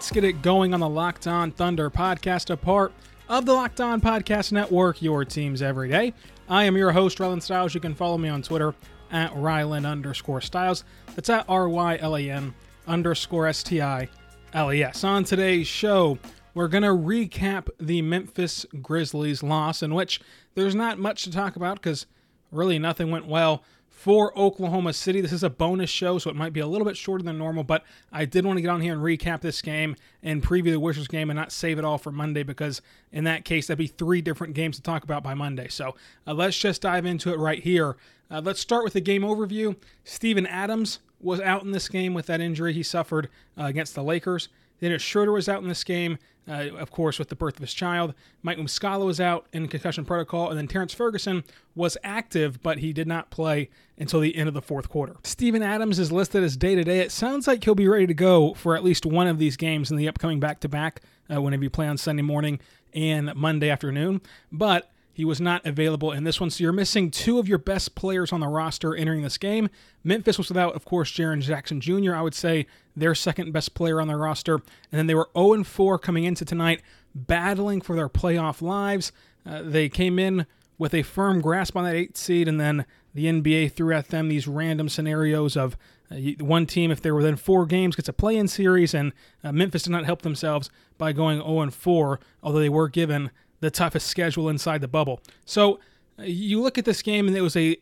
Let's get it going on the Locked On Thunder podcast, a part of the Locked On Podcast Network, your teams every day. I am your host, Rylan Stiles. You can follow me on Twitter at Rylan underscore Stiles. That's at R Y L A N underscore S T I L E S. On today's show, we're going to recap the Memphis Grizzlies loss, in which there's not much to talk about because really nothing went well for Oklahoma City. This is a bonus show, so it might be a little bit shorter than normal, but I did want to get on here and recap this game and preview the Wizards game and not save it all for Monday because in that case, that'd be three different games to talk about by Monday. So uh, let's just dive into it right here. Uh, let's start with the game overview. Steven Adams was out in this game with that injury he suffered uh, against the Lakers. Dennis Schroeder was out in this game, uh, of course, with the birth of his child. Mike Muscala was out in concussion protocol, and then Terrence Ferguson was active, but he did not play until the end of the fourth quarter. Steven Adams is listed as day to day. It sounds like he'll be ready to go for at least one of these games in the upcoming back to back, whenever you play on Sunday morning and Monday afternoon. But he was not available in this one, so you're missing two of your best players on the roster entering this game. Memphis was without, of course, Jaren Jackson Jr., I would say their second best player on their roster. And then they were 0 4 coming into tonight, battling for their playoff lives. Uh, they came in with a firm grasp on that eighth seed, and then the NBA threw at them these random scenarios of uh, one team, if they're within four games, gets a play in series, and uh, Memphis did not help themselves by going 0 4, although they were given the toughest schedule inside the bubble. So uh, you look at this game, and it was a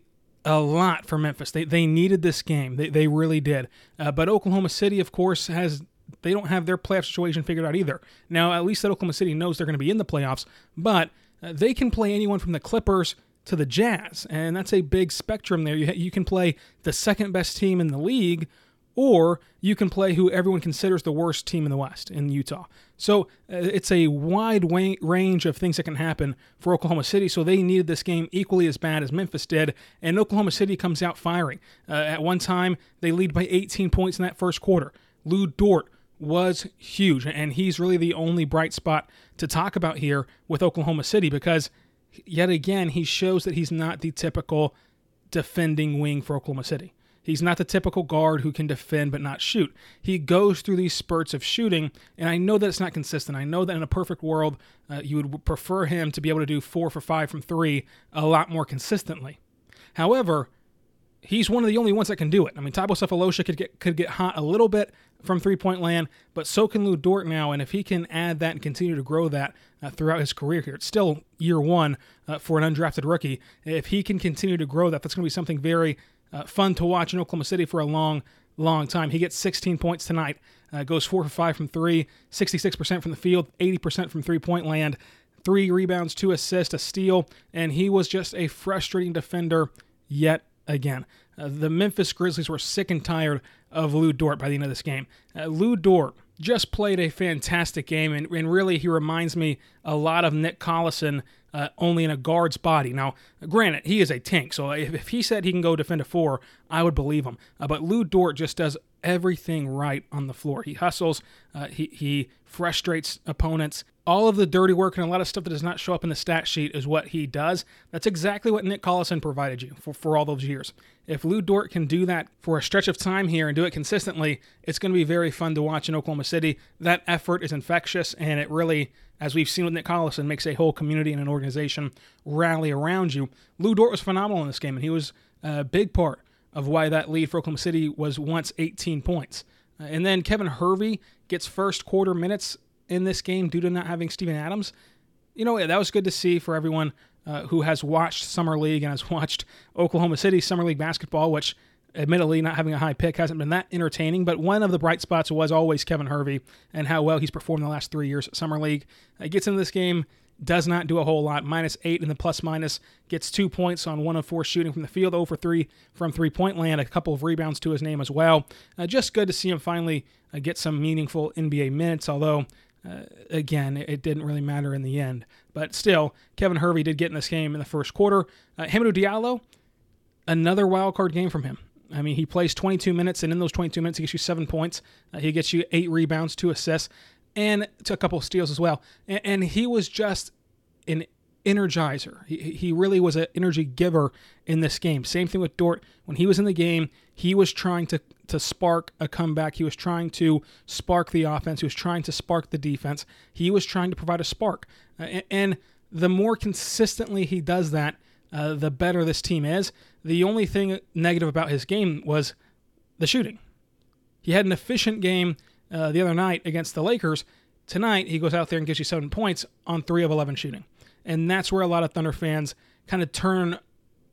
a lot for Memphis. They, they needed this game. They, they really did. Uh, but Oklahoma City, of course, has they don't have their playoff situation figured out either. Now, at least that Oklahoma City knows they're going to be in the playoffs, but uh, they can play anyone from the Clippers to the Jazz, and that's a big spectrum there. You, you can play the second best team in the league or you can play who everyone considers the worst team in the West in Utah. So uh, it's a wide range of things that can happen for Oklahoma City. So they needed this game equally as bad as Memphis did, and Oklahoma City comes out firing. Uh, at one time, they lead by 18 points in that first quarter. Lu Dort was huge, and he's really the only bright spot to talk about here with Oklahoma City because yet again he shows that he's not the typical defending wing for Oklahoma City. He's not the typical guard who can defend but not shoot. He goes through these spurts of shooting, and I know that it's not consistent. I know that in a perfect world, uh, you would prefer him to be able to do four for five from three a lot more consistently. However, he's one of the only ones that can do it. I mean, Thabo Sefolosha could get could get hot a little bit from three point land, but so can Lu Dort now. And if he can add that and continue to grow that uh, throughout his career here, it's still year one uh, for an undrafted rookie. If he can continue to grow that, that's going to be something very uh, fun to watch in Oklahoma City for a long, long time. He gets 16 points tonight, uh, goes 4 for 5 from 3, 66% from the field, 80% from three point land, three rebounds, two assists, a steal, and he was just a frustrating defender yet again. Uh, the Memphis Grizzlies were sick and tired of Lu Dort by the end of this game. Uh, Lu Dort just played a fantastic game, and, and really he reminds me a lot of Nick Collison uh, only in a guard's body. Now, granted, he is a tank, so if, if, he said he can go defend a four, I would believe him. Uh, but Lu Dort just does everything right on the floor. He hustles, uh, he, he frustrates opponents. All of the dirty work and a lot of stuff that does not show up in the stat sheet is what he does. That's exactly what Nick Collison provided you for, for all those years. If Lu Dort can do that for a stretch of time here and do it consistently, it's going to be very fun to watch in Oklahoma City. That effort is infectious, and it really as we've seen with Nick Collison, makes a whole community and an organization rally around you. Lu Dort was phenomenal in this game, and he was a big part of why that lead for Oklahoma City was once 18 points. Uh, and then Kevin Hervey gets first quarter minutes in this game due to not having Steven Adams. You know, that was good to see for everyone uh, who has watched Summer League and has watched Oklahoma City Summer League basketball, which admittedly not having a high pick hasn't been that entertaining, but one of the bright spots was always Kevin Hervey and how well he's performed the last three years at Summer League. Uh, gets into this game, does not do a whole lot. Minus eight in the plus minus, gets two points on one of four shooting from the field, over three from three point land, a couple of rebounds to his name as well. Uh, just good to see him finally uh, get some meaningful NBA minutes, although. Uh, again, it didn't really matter in the end. But still, Kevin Hervey did get in this game in the first quarter. Uh, Hamidou Diallo, another wild card game from him. I mean, he plays 22 minutes, and in those 22 minutes, he gets you seven points. Uh, he gets you eight rebounds, two assists, and a couple of steals as well. And, and he was just an energizer. He, he really was an energy giver in this game. Same thing with Dort. When he was in the game, he was trying to to spark a comeback. He was trying to spark the offense. He was trying to spark the defense. He was trying to provide a spark. Uh, and the more consistently he does that, uh, the better this team is. The only thing negative about his game was the shooting. He had an efficient game uh, the other night against the Lakers. Tonight, he goes out there and gives you seven points on three of 11 shooting. And that's where a lot of Thunder fans kind of turn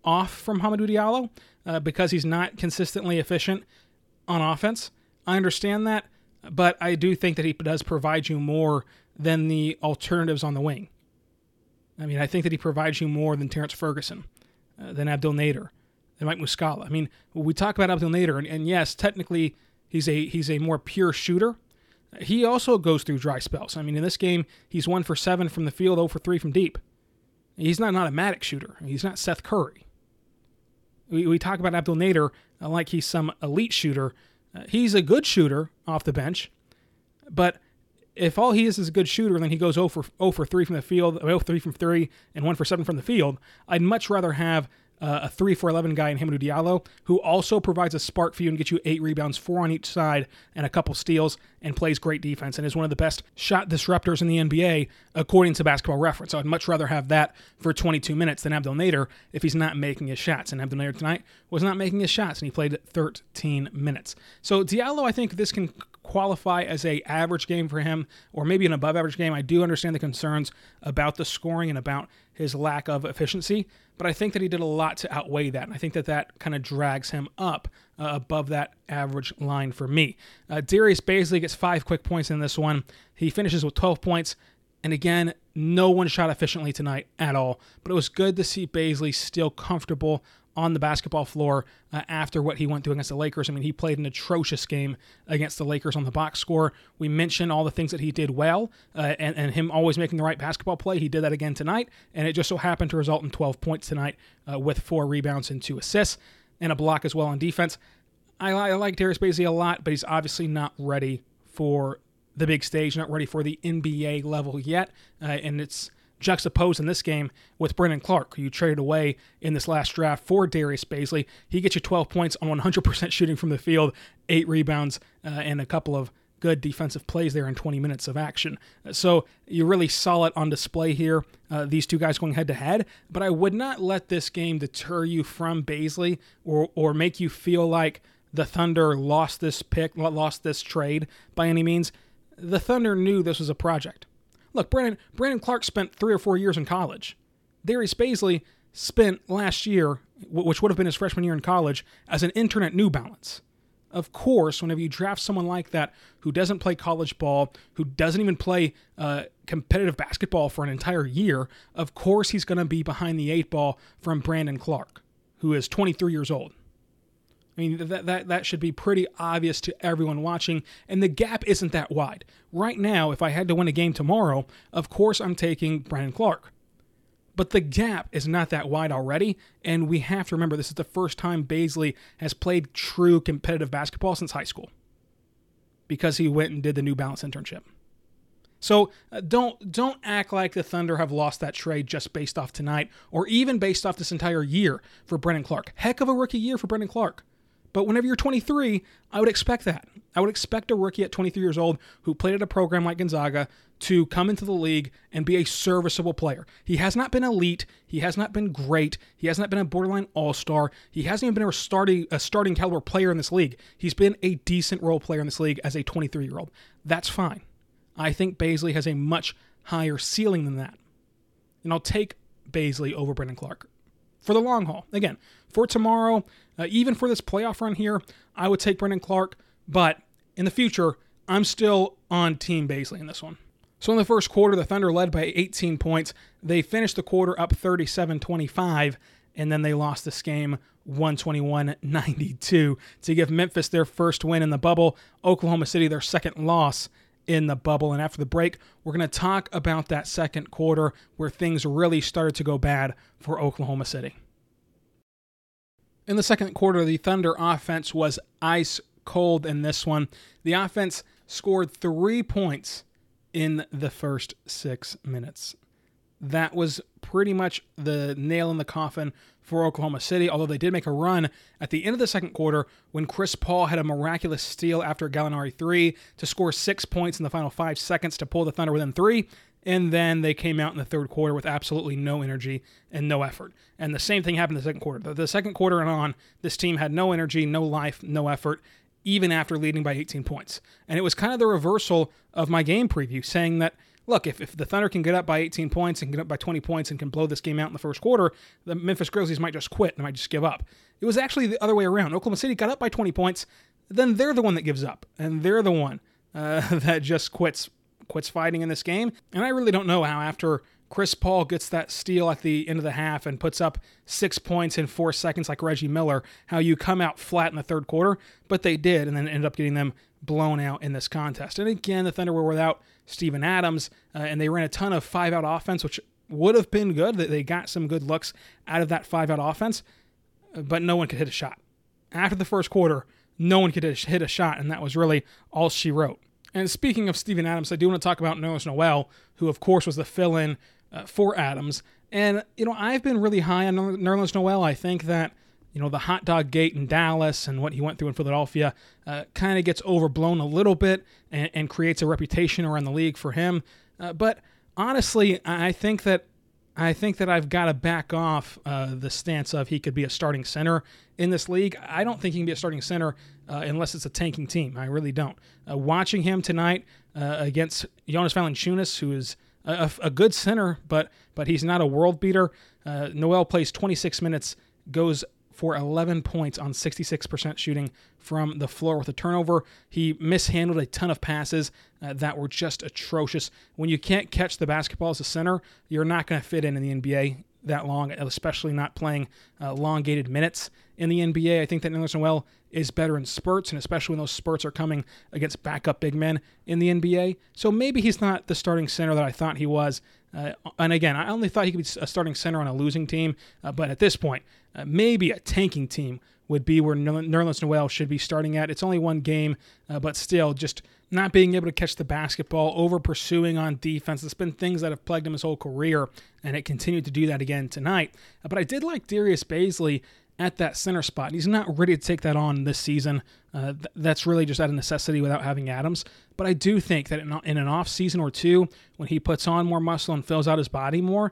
off from Hamidou Diallo uh, because he's not consistently efficient on offense. I understand that, but I do think that he does provide you more than the alternatives on the wing. I mean, I think that he provides you more than Terrence Ferguson, uh, than Abdel Nader, than Mike Muscala. I mean, we talk about Abdel Nader, and, and yes, technically he's a he's a more pure shooter. He also goes through dry spells. I mean, in this game, he's one for seven from the field, 0 for three from deep. He's not an automatic shooter. He's not Seth Curry. We, we talk about Abdel Nader uh, like he's some elite shooter. Uh, he's a good shooter off the bench, but if all he is is a good shooter, and then he goes 0 for 0 for 3 from the field, 0 for 3 from 3, and 1 for 7 from the field. I'd much rather have uh, a 3 for 11 guy in Hamidou Diallo, who also provides a spark for you and gets you eight rebounds, four on each side, and a couple steals, and plays great defense, and is one of the best shot disruptors in the NBA, according to basketball reference. So I'd much rather have that for 22 minutes than Abdel Nader if he's not making his shots. And Abdel Nader tonight was not making his shots, and he played 13 minutes. So Diallo, I think this can qualify as a average game for him or maybe an above average game. I do understand the concerns about the scoring and about his lack of efficiency, but I think that he did a lot to outweigh that. And I think that that kind of drags him up uh, above that average line for me. Uh, Darius Bazley gets five quick points in this one. He finishes with 12 points. And again, no one shot efficiently tonight at all. But it was good to see Bazley still comfortable on the basketball floor uh, after what he went through against the Lakers. I mean, he played an atrocious game against the Lakers on the box score. We mentioned all the things that he did well uh, and, and him always making the right basketball play. He did that again tonight, and it just so happened to result in 12 points tonight uh, with four rebounds and two assists and a block as well on defense. I, I like Darius Bazley a lot, but he's obviously not ready for the big stage, not ready for the NBA level yet. Uh, and it's juxtaposed in this game with Brandon Clarke, who you traded away in this last draft for Darius Bazley. He gets you 12 points on 100% shooting from the field, eight rebounds, uh, and a couple of good defensive plays there in 20 minutes of action. So you really saw it on display here, uh, these two guys going head to head. But I would not let this game deter you from Bazley or, or make you feel like the Thunder lost this pick, lost this trade by any means. The Thunder knew this was a project. Look, Brandon Brandon Clarke spent three or four years in college. Darius Bazley spent last year, which would have been his freshman year in college, as an intern at New Balance. Of course, whenever you draft someone like that who doesn't play college ball, who doesn't even play uh, competitive basketball for an entire year, of course he's going to be behind the eight ball from Brandon Clarke, who is 23 years old. I mean, that, that, that should be pretty obvious to everyone watching, and the gap isn't that wide. Right now, if I had to win a game tomorrow, of course I'm taking Brandon Clarke. But the gap is not that wide already, and we have to remember this is the first time Bazley has played true competitive basketball since high school because he went and did the New Balance internship. So uh, don't don't act like the Thunder have lost that trade just based off tonight, or even based off this entire year for Brandon Clarke. Heck of a rookie year for Brandon Clarke. But whenever you're 23, I would expect that. I would expect a rookie at 23 years old who played at a program like Gonzaga to come into the league and be a serviceable player. He has not been elite. He has not been great. He has not been a borderline all star. He hasn't even been a starting, a starting caliber player in this league. He's been a decent role player in this league as a 23 year old. That's fine. I think Bazley has a much higher ceiling than that. And I'll take Bazley over Brandon Clarke for the long haul. Again, for tomorrow, uh, even for this playoff run here, I would take Brandon Clarke, but in the future, I'm still on Team Bazley in this one. So in the first quarter, the Thunder led by 18 points. They finished the quarter up 37 25, and then they lost this game 121 92 to give Memphis their first win in the bubble, Oklahoma City their second loss in the bubble. And after the break, we're going to talk about that second quarter where things really started to go bad for Oklahoma City. In the second quarter, the Thunder offense was ice cold in this one. The offense scored three points in the first six minutes. That was pretty much the nail in the coffin for Oklahoma City, although they did make a run at the end of the second quarter when Chris Paul had a miraculous steal after Gallinari 3 to score six points in the final five seconds to pull the Thunder within three. And then they came out in the third quarter with absolutely no energy and no effort. And the same thing happened in the second quarter. The second quarter and on, this team had no energy, no life, no effort, even after leading by 18 points. And it was kind of the reversal of my game preview, saying that look, if, if the Thunder can get up by 18 points and get up by 20 points and can blow this game out in the first quarter, the Memphis Grizzlies might just quit and might just give up. It was actually the other way around. Oklahoma City got up by 20 points, then they're the one that gives up, and they're the one uh, that just quits quits fighting in this game. And I really don't know how after Chris Paul gets that steal at the end of the half and puts up six points in four seconds like Reggie Miller, how you come out flat in the third quarter, but they did, and then ended up getting them blown out in this contest. And again, the Thunder were without Steven Adams, uh, and they ran a ton of five out offense, which would have been good. They got some good looks out of that five out offense, but no one could hit a shot. After the first quarter, no one could hit a shot, and that was really all she wrote. And speaking of Steven Adams, I do want to talk about Nerlens Noel, who of course was the fill-in uh, for Adams. And you know, I've been really high on Nerlens Noel. I think that you know, the hot dog gate in Dallas and what he went through in Philadelphia uh, kind of gets overblown a little bit and, and, creates a reputation around the league for him. Uh, but honestly, I think that I think that I've got to back off uh, the stance of he could be a starting center in this league. I don't think he can be a starting center uh, unless it's a tanking team. I really don't. Uh, watching him tonight uh, against Jonas Valanciunas, who is a, a, good center, but but he's not a world beater. Noel plays 26 minutes, goes for 11 points on 66% shooting from the floor with a turnover. He mishandled a ton of passes uh, that were just atrocious. When you can't catch the basketball as a center, you're not going to fit in in the NBA that long, especially not playing uh, elongated minutes in the NBA. I think that Nerlens Noel is better in spurts, and especially when those spurts are coming against backup big men in the NBA. So maybe he's not the starting center that I thought he was. Uh, and again, I only thought he could be a starting center on a losing team, uh, but at this point, uh, maybe a tanking team would be where Nerlens Noel should be starting at. It's only one game, uh, but still, just not being able to catch the basketball, over pursuing on defense. It's been things that have plagued him his whole career, and it continued to do that again tonight. Uh, but I did like Darius Bazley at that center spot. He's not ready to take that on this season. Uh, th- that's really just out of necessity without having Adams. But I do think that in, in an off season or two, when he puts on more muscle and fills out his body more,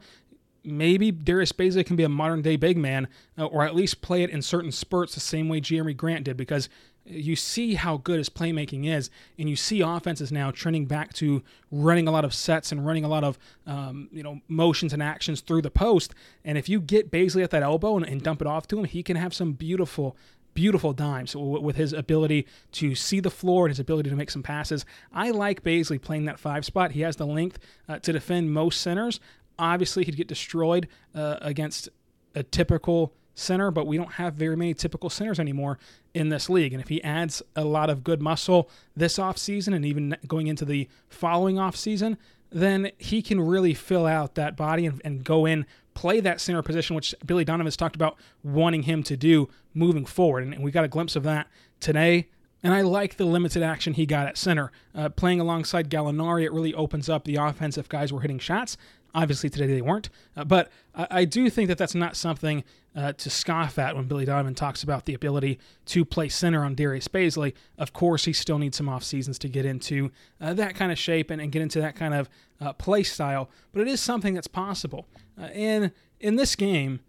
maybe Darius Bazley can be a modern day big man, uh, or at least play it in certain spurts the same way Jerami Grant did, because you see how good his playmaking is, and you see offenses now trending back to running a lot of sets and running a lot of um, you know motions and actions through the post. And if you get Bazley at that elbow and, and dump it off to him, he can have some beautiful beautiful dimes with his ability to see the floor and his ability to make some passes. I like Bazley playing that five spot. He has the length uh, to defend most centers. Obviously, he'd get destroyed uh, against a typical center, but we don't have very many typical centers anymore in this league. And if he adds a lot of good muscle this offseason and even going into the following offseason, then he can really fill out that body and, and go in, play that center position, which Billy Donovan has talked about wanting him to do moving forward. And, and we got a glimpse of that today. And I like the limited action he got at center. Uh, playing alongside Gallinari, it really opens up the offense if guys were hitting shots. Obviously, today they weren't. Uh, but I, I, do think that that's not something uh, to scoff at when Billy Donovan talks about the ability to play center on Darius Bazley. Of course, he still needs some off seasons to get into uh, that kind of shape and, and, get into that kind of uh, play style. But it is something that's possible. Uh, and in this game,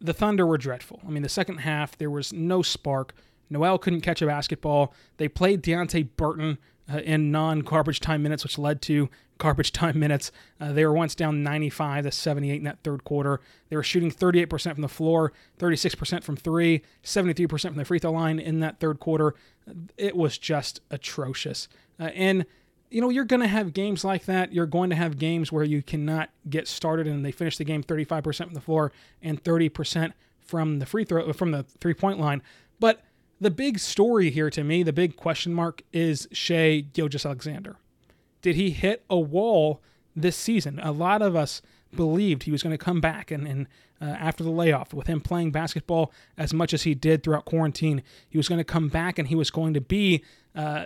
the Thunder were dreadful. I mean, the second half, there was no spark. Noel couldn't catch a basketball. They played Deonte Burton uh, in non garbage time minutes, which led to garbage time minutes. Uh, they were once down 95 to 78 in that third quarter. They were shooting 38% from the floor, 36% from three, 73% from the free throw line in that third quarter. It was just atrocious. Uh, and you know, you're going to have games like that. You're going to have games where you cannot get started and they finish the game 35% from the floor and 30% from the free throw from the three point line. But the big story here to me, the big question mark is Shai Gilgeous-Alexander. Did he hit a wall this season? A lot of us believed he was going to come back and, and uh, after the layoff with him playing basketball as much as he did throughout quarantine he was going to come back and he was going to be uh,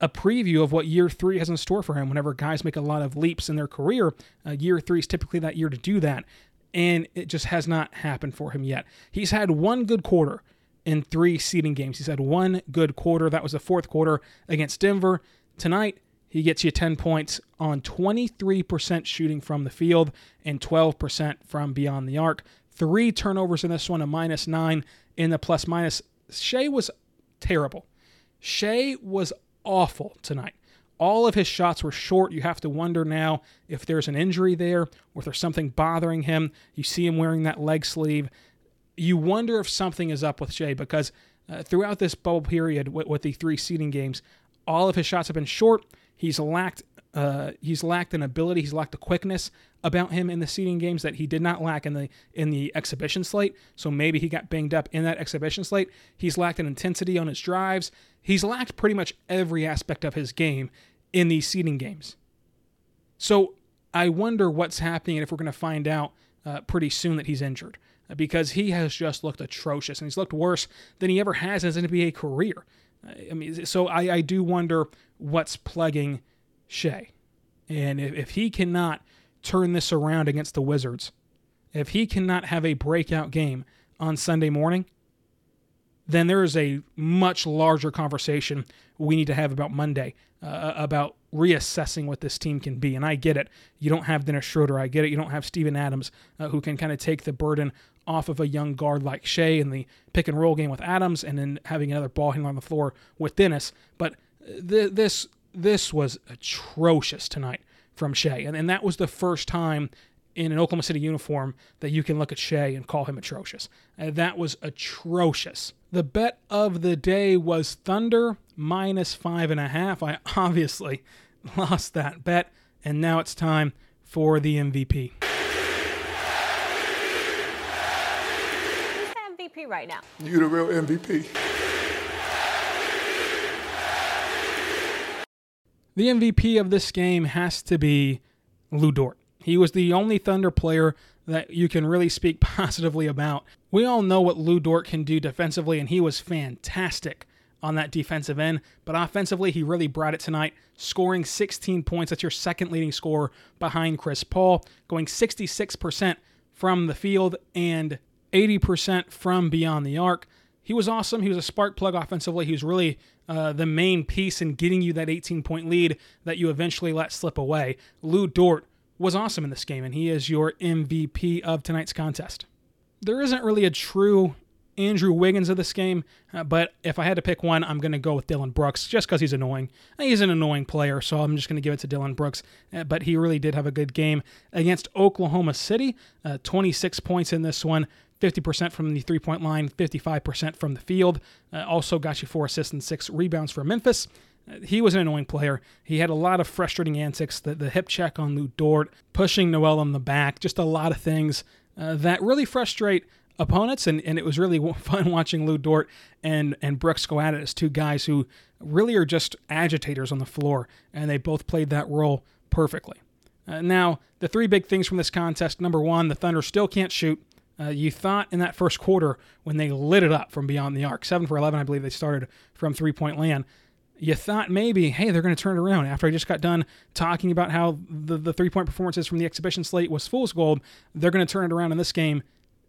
a preview of what year three has in store for him. Whenever guys make a lot of leaps in their career, uh, year three is typically that year to do that. And it just has not happened for him yet. He's had one good quarter in three seeding games. He's had one good quarter. That was the fourth quarter against Denver. Tonight, he gets you 10 points on 23% shooting from the field and 12% from beyond the arc. Three turnovers in this one, a minus nine in the plus minus. Shai was terrible. Shai was awful tonight. All of his shots were short. You have to wonder now if there's an injury there or if there's something bothering him. You see him wearing that leg sleeve. You wonder if something is up with Shai because uh, throughout this bubble period with, with the three seeding games, all of his shots have been short. He's lacked uh, he's lacked an ability, he's lacked a quickness about him in the seeding games that he did not lack in the in the exhibition slate. So maybe he got banged up in that exhibition slate. He's lacked an intensity on his drives. He's lacked pretty much every aspect of his game in these seeding games. So I wonder what's happening and if we're going to find out uh, pretty soon that he's injured because he has just looked atrocious and he's looked worse than he ever has in his NBA career. I mean, so I, I do wonder what's plaguing Shai. And if, if he cannot turn this around against the Wizards, if he cannot have a breakout game on Sunday morning, then there is a much larger conversation we need to have about Monday uh, about reassessing what this team can be. And I get it. You don't have Dennis Schroeder. I get it. You don't have Steven Adams, uh, who can kind of take the burden off of a young guard like Shai in the pick and roll game with Adams, and then having another ball handler on the floor with Dennis. But th- this this was atrocious tonight from Shai, and, and that was the first time in an Oklahoma City uniform that you can look at Shai and call him atrocious. And that was atrocious. The bet of the day was Thunder minus five and a half. I obviously lost that bet, and now it's time for the MVP. MVP right now? You the real MVP. The MVP of this game has to be Lu Dort. He was the only Thunder player that you can really speak positively about. We all know what Lu Dort can do defensively, and he was fantastic on that defensive end. But offensively, he really brought it tonight, scoring 16 points. That's your second leading scorer behind Chris Paul, going 66% from the field and 80% from beyond the arc. He was awesome. He was a spark plug offensively. He was really uh, the main piece in getting you that 18 point lead that you eventually let slip away. Lu Dort was awesome in this game, and he is your MVP of tonight's contest. There isn't really a true Andrew Wiggins of this game, uh, but if I had to pick one, I'm going to go with Dillon Brooks just because he's annoying. He's an annoying player, so I'm just going to give it to Dillon Brooks. Uh, but he really did have a good game against Oklahoma City. Uh, 26 points in this one, 50% from the three point line, 55% from the field. Uh, also got you four assists and six rebounds for Memphis he was an annoying player. He had a lot of frustrating antics. The, the hip check on Lu Dort, pushing Noel on the back, just a lot of things uh, that really frustrate opponents. And, and it was really fun watching Lu Dort and, and Brooks go at it as two guys who really are just agitators on the floor. And they both played that role perfectly. Uh, now, the three big things from this contest number one, the Thunder still can't shoot. Uh, you thought in that first quarter when they lit it up from beyond the arc, 7 for 11, I believe they started from three point land you thought maybe, hey, they're going to turn it around after I just got done talking about how the, the three point performances from the exhibition slate was fool's gold. They're going to turn it around in this game.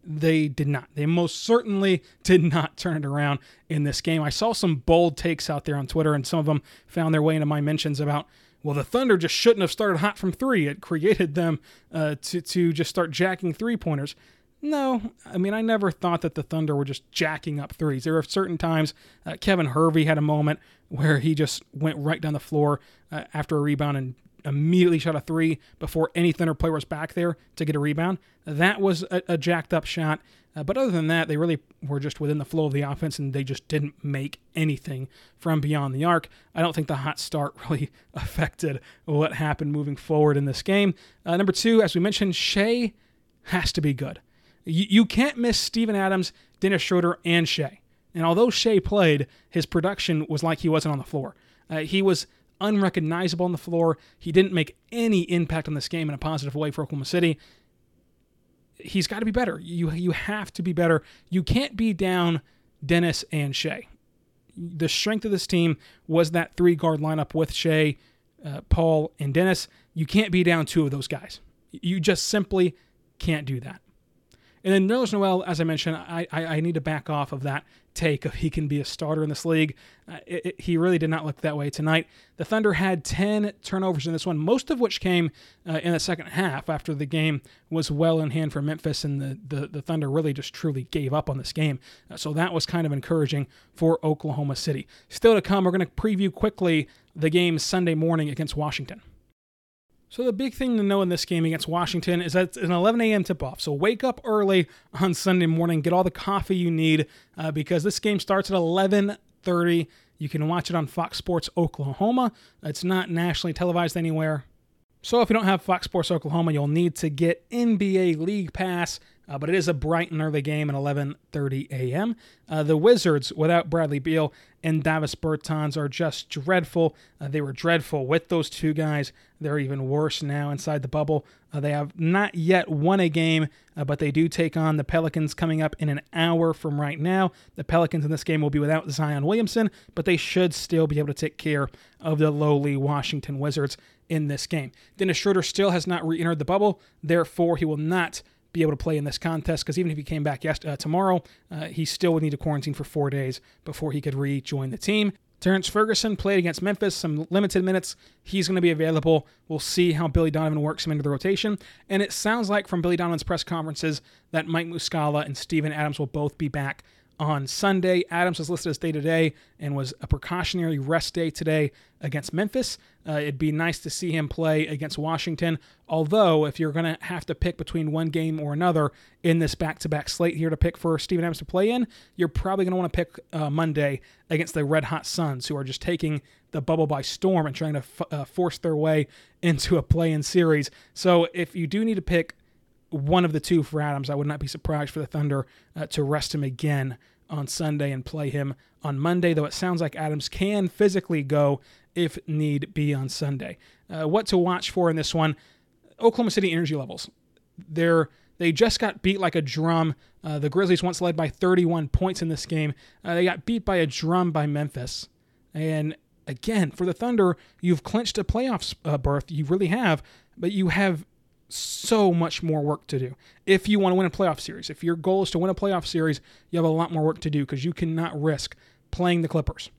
They did not. They most certainly did not turn it around in this game. I saw some bold takes out there on Twitter, and some of them found their way into my mentions about, well, the Thunder just shouldn't have started hot from three. It created them uh, to, to just start jacking three pointers. No, I mean, I never thought that the Thunder were just jacking up threes. There are certain times, uh, Kevin Hervey had a moment where he just went right down the floor uh, after a rebound and immediately shot a three before any Thunder player was back there to get a rebound. That was a, a jacked up shot. Uh, but other than that, they really were just within the flow of the offense and they just didn't make anything from beyond the arc. I don't think the hot start really affected what happened moving forward in this game. Uh, number two, as we mentioned, Shai has to be good. You, you can't miss Steven Adams, Dennis Schroeder, and Shai. And although Shai played, his production was like he wasn't on the floor. Uh, he was unrecognizable on the floor. He didn't make any impact on this game in a positive way for Oklahoma City. He's got to be better. You you have to be better. You can't be down Dennis and Shai. The strength of this team was that three guard lineup with Shai, uh, Paul, and Dennis. You can't be down two of those guys. You just simply can't do that. And then Nerlens Noel, as I mentioned, I, I, I, need to back off of that take of he can be a starter in this league. Uh, it, it, he really did not look that way tonight. The Thunder had 10 turnovers in this one, most of which came uh, in the second half after the game was well in hand for Memphis, and the, the, the Thunder really just truly gave up on this game. Uh, so that was kind of encouraging for Oklahoma City. Still to come, we're going to preview quickly the game Sunday morning against Washington. So the big thing to know in this game against Washington is that it's an 11 a.m. tip-off. So wake up early on Sunday morning, get all the coffee you need uh, because this game starts at 11:30. You can watch it on Fox Sports Oklahoma. It's not nationally televised anywhere. So if you don't have Fox Sports Oklahoma, you'll need to get NBA League Pass uh, but it is a bright and early game at 11:30 a.m. Uh, the Wizards, without Bradley Beal and Davis Bertans, are just dreadful. Uh, they were dreadful with those two guys. They're even worse now inside the bubble. Uh, they have not yet won a game, uh, but they do take on the Pelicans coming up in an hour from right now. The Pelicans in this game will be without Zion Williamson, but they should still be able to take care of the lowly Washington Wizards in this game. Dennis Schroeder still has not re-entered the bubble, therefore he will not be able to play in this contest because even if he came back yes, uh, tomorrow, uh, he still would need to quarantine for four days before he could rejoin the team. Terrence Ferguson played against Memphis, some limited minutes. He's going to be available. We'll see how Billy Donovan works him into the rotation. And it sounds like from Billy Donovan's press conferences that Mike Muscala and Steven Adams will both be back on Sunday. Adams was listed as day to day and was a precautionary rest day today against Memphis. Uh, it'd be nice to see him play against Washington. Although, if you're going to have to pick between one game or another in this back to back slate here to pick for Steven Adams to play in, you're probably going to want to pick uh, Monday against the Red Hot Suns, who are just taking the bubble by storm and trying to f- uh, force their way into a play in series. So, if you do need to pick one of the two for Adams. I would not be surprised for the Thunder uh, to rest him again on Sunday and play him on Monday, though it sounds like Adams can physically go if need be on Sunday. Uh, what to watch for in this one? Oklahoma City energy levels. They're they just got beat like a drum. Uh, the Grizzlies once led by 31 points in this game. Uh, they got beat by a drum by Memphis. And again, for the Thunder, you've clinched a playoffs uh, berth. You really have, but you have so much more work to do. If you want to win a playoff series, if your goal is to win a playoff series, you have a lot more work to do because you cannot risk playing the Clippers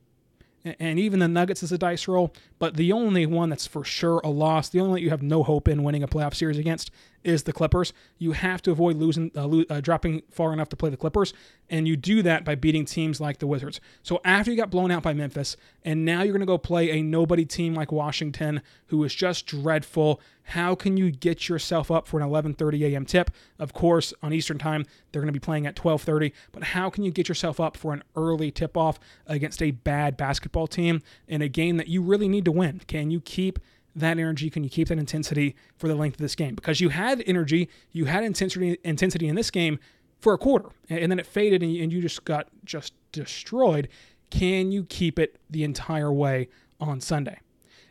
and even the Nuggets is a dice roll. But the only one that's for sure a loss, the only one that you have no hope in winning a playoff series against, is the Clippers. You have to avoid losing, uh, lo- uh, dropping far enough to play the Clippers, and you do that by beating teams like the Wizards. So after you got blown out by Memphis, and now you're going to go play a nobody team like Washington, who is just dreadful. How can you get yourself up for an 11:30 a.m. tip? Of course, on Eastern Time, they're going to be playing at 12:30. But how can you get yourself up for an early tip-off against a bad basketball team in a game that you really need to win? Can you keep that energy? Can you keep that intensity for the length of this game? Because you had energy, you had intensity intensity in this game for a quarter, and then it faded, and you, just got just destroyed. Can you keep it the entire way on Sunday?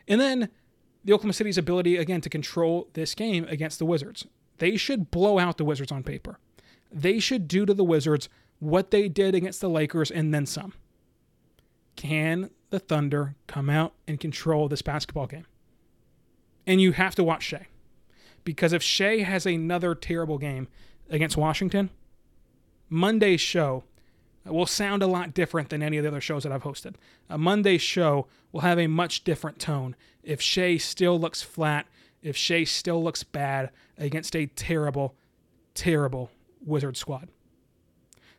And then the Oklahoma City's ability again to control this game against the Wizards. They should blow out the Wizards on paper. They should do to the Wizards what they did against the Lakers and then some. Can the Thunder come out and control this basketball game? And you have to watch Shai. Because if Shai has another terrible game against Washington, Monday's show will sound a lot different than any of the other shows that I've hosted. Uh, a Monday show will have a much different tone if Shai still looks flat, if Shai still looks bad against a terrible, terrible Wizard squad.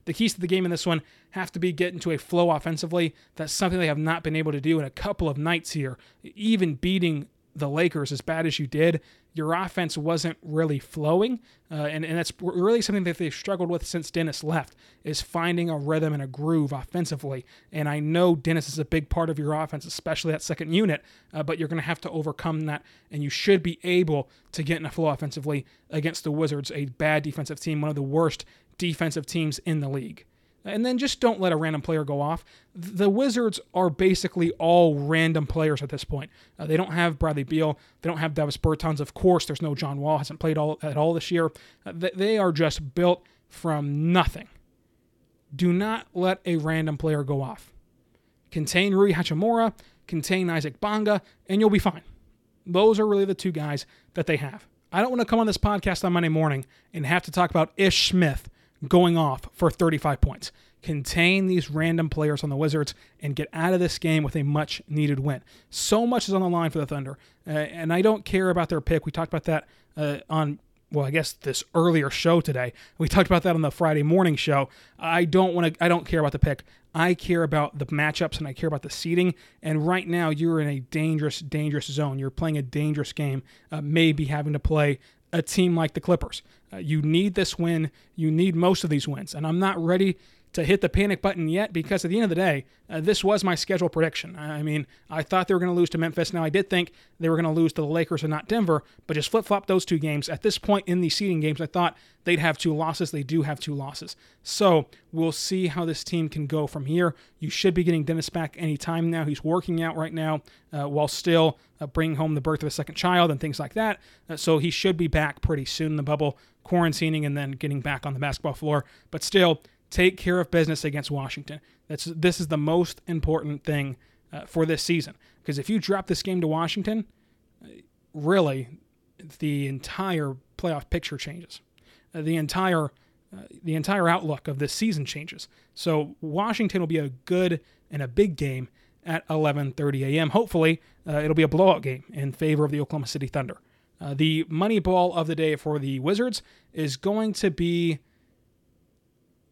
The keys to the game in this one have to be get into a flow offensively. That's something they have not been able to do in a couple of nights here. Even beating the Lakers as bad as you did, your offense wasn't really flowing. Uh, and, and that's really something that they've struggled with since Dennis left, is finding a rhythm and a groove offensively. And I know Dennis is a big part of your offense, especially that second unit, uh, but you're going to have to overcome that. And you should be able to get in a flow offensively against the Wizards, a bad defensive team, one of the worst defensive teams in the league. And then just don't let a random player go off. The Wizards are basically all random players at this point. Uh, they don't have Bradley Beal. They don't have Davis Bertans. Of course, there's no John Wall. Hasn't played all at all this year. Uh, they are just built from nothing. Do not let a random player go off. contain Rui Hachimura, contain Isaac Bonga, and you'll be fine. Those are really the two guys that they have. I don't want to come on this podcast on Monday morning and have to talk about Ish Smith going off for 35 points. Contain these random players on the Wizards and get out of this game with a much needed win. So much is on the line for the Thunder, uh, and I don't care about their pick. We talked about that uh, on well, I guess this earlier show today. We talked about that on the Friday morning show. I don't want to I don't care about the pick. I care about the matchups and I care about the seeding. And right now you're in a dangerous dangerous zone. You're playing a dangerous game. Uh, maybe having to play a team like the Clippers. Uh, you need this win. You need most of these wins. And I'm not ready to hit the panic button yet because at the end of the day, uh, this was my schedule prediction. I mean, I thought they were going to lose to Memphis. Now, I did think they were going to lose to the Lakers and not Denver, but just flip flop those two games. At this point in the seeding games, I thought they'd have two losses. They do have two losses. So we'll see how this team can go from here. You should be getting Dennis back anytime now. He's working out right now uh, while still uh, bringing home the birth of a second child and things like that. Uh, so he should be back pretty soon in the bubble, quarantining and then getting back on the basketball floor. But still, take care of business against Washington. That's this is the most important thing uh, for this season because if you drop this game to Washington, really, the entire playoff picture changes. Uh, the entire uh, the entire outlook of this season changes. So Washington will be a good and a big game at 11:30 a.m. Hopefully, uh, it'll be a blowout game in favor of the Oklahoma City Thunder. Uh, the money ball of the day for the Wizards is going to be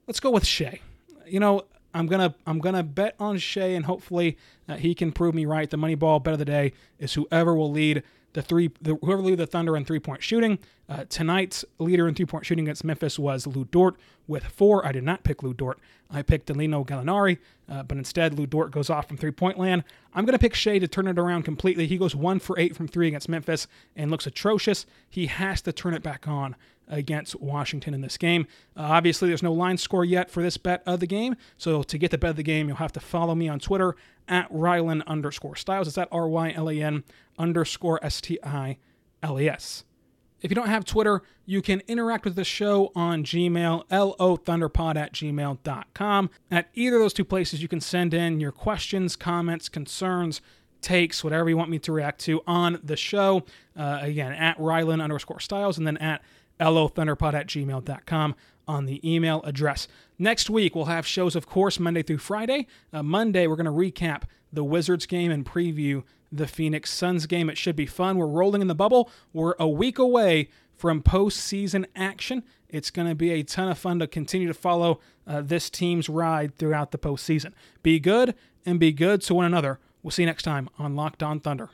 let's go with Shai. You know, I'm gonna I'm gonna bet on Shai, and hopefully uh, he can prove me right. The money ball bet of the day is whoever will lead the three, the, whoever lead the Thunder in three point shooting. Uh, tonight's leader in three point shooting against Memphis was Lu Dort with four. I did not pick Lu Dort. I picked Danilo Gallinari, uh, but instead Lu Dort goes off from three point land. I'm to pick Shai to turn it around completely. He goes one for eight from three against Memphis and looks atrocious. He has to turn it back on against Washington in this game. Uh, obviously, there's no line score yet for this bet of the game. So to get the bet of the game, you'll have to follow me on Twitter at Rylan underscore Stiles. It's at R Y L A N underscore S T I L E S. If you don't have Twitter, you can interact with the show on Gmail, lothunderpod at gmail.com. At either of those two places, you can send in your questions, comments, concerns, takes, whatever you want me to react to on the show. Uh, again, at Rylan underscore Stiles and then at lothunderpod at gmail.com on the email address. Next week, we'll have shows, of course, Monday through Friday. Uh, Monday, we're going to recap the Wizards game and preview the Phoenix Suns game. It should be fun. We're rolling in the bubble. We're a week away from postseason action. It's going to be a ton of fun to continue to follow uh, this team's ride throughout the postseason. Be good and be good to one another. We'll see you next time on Locked On Thunder.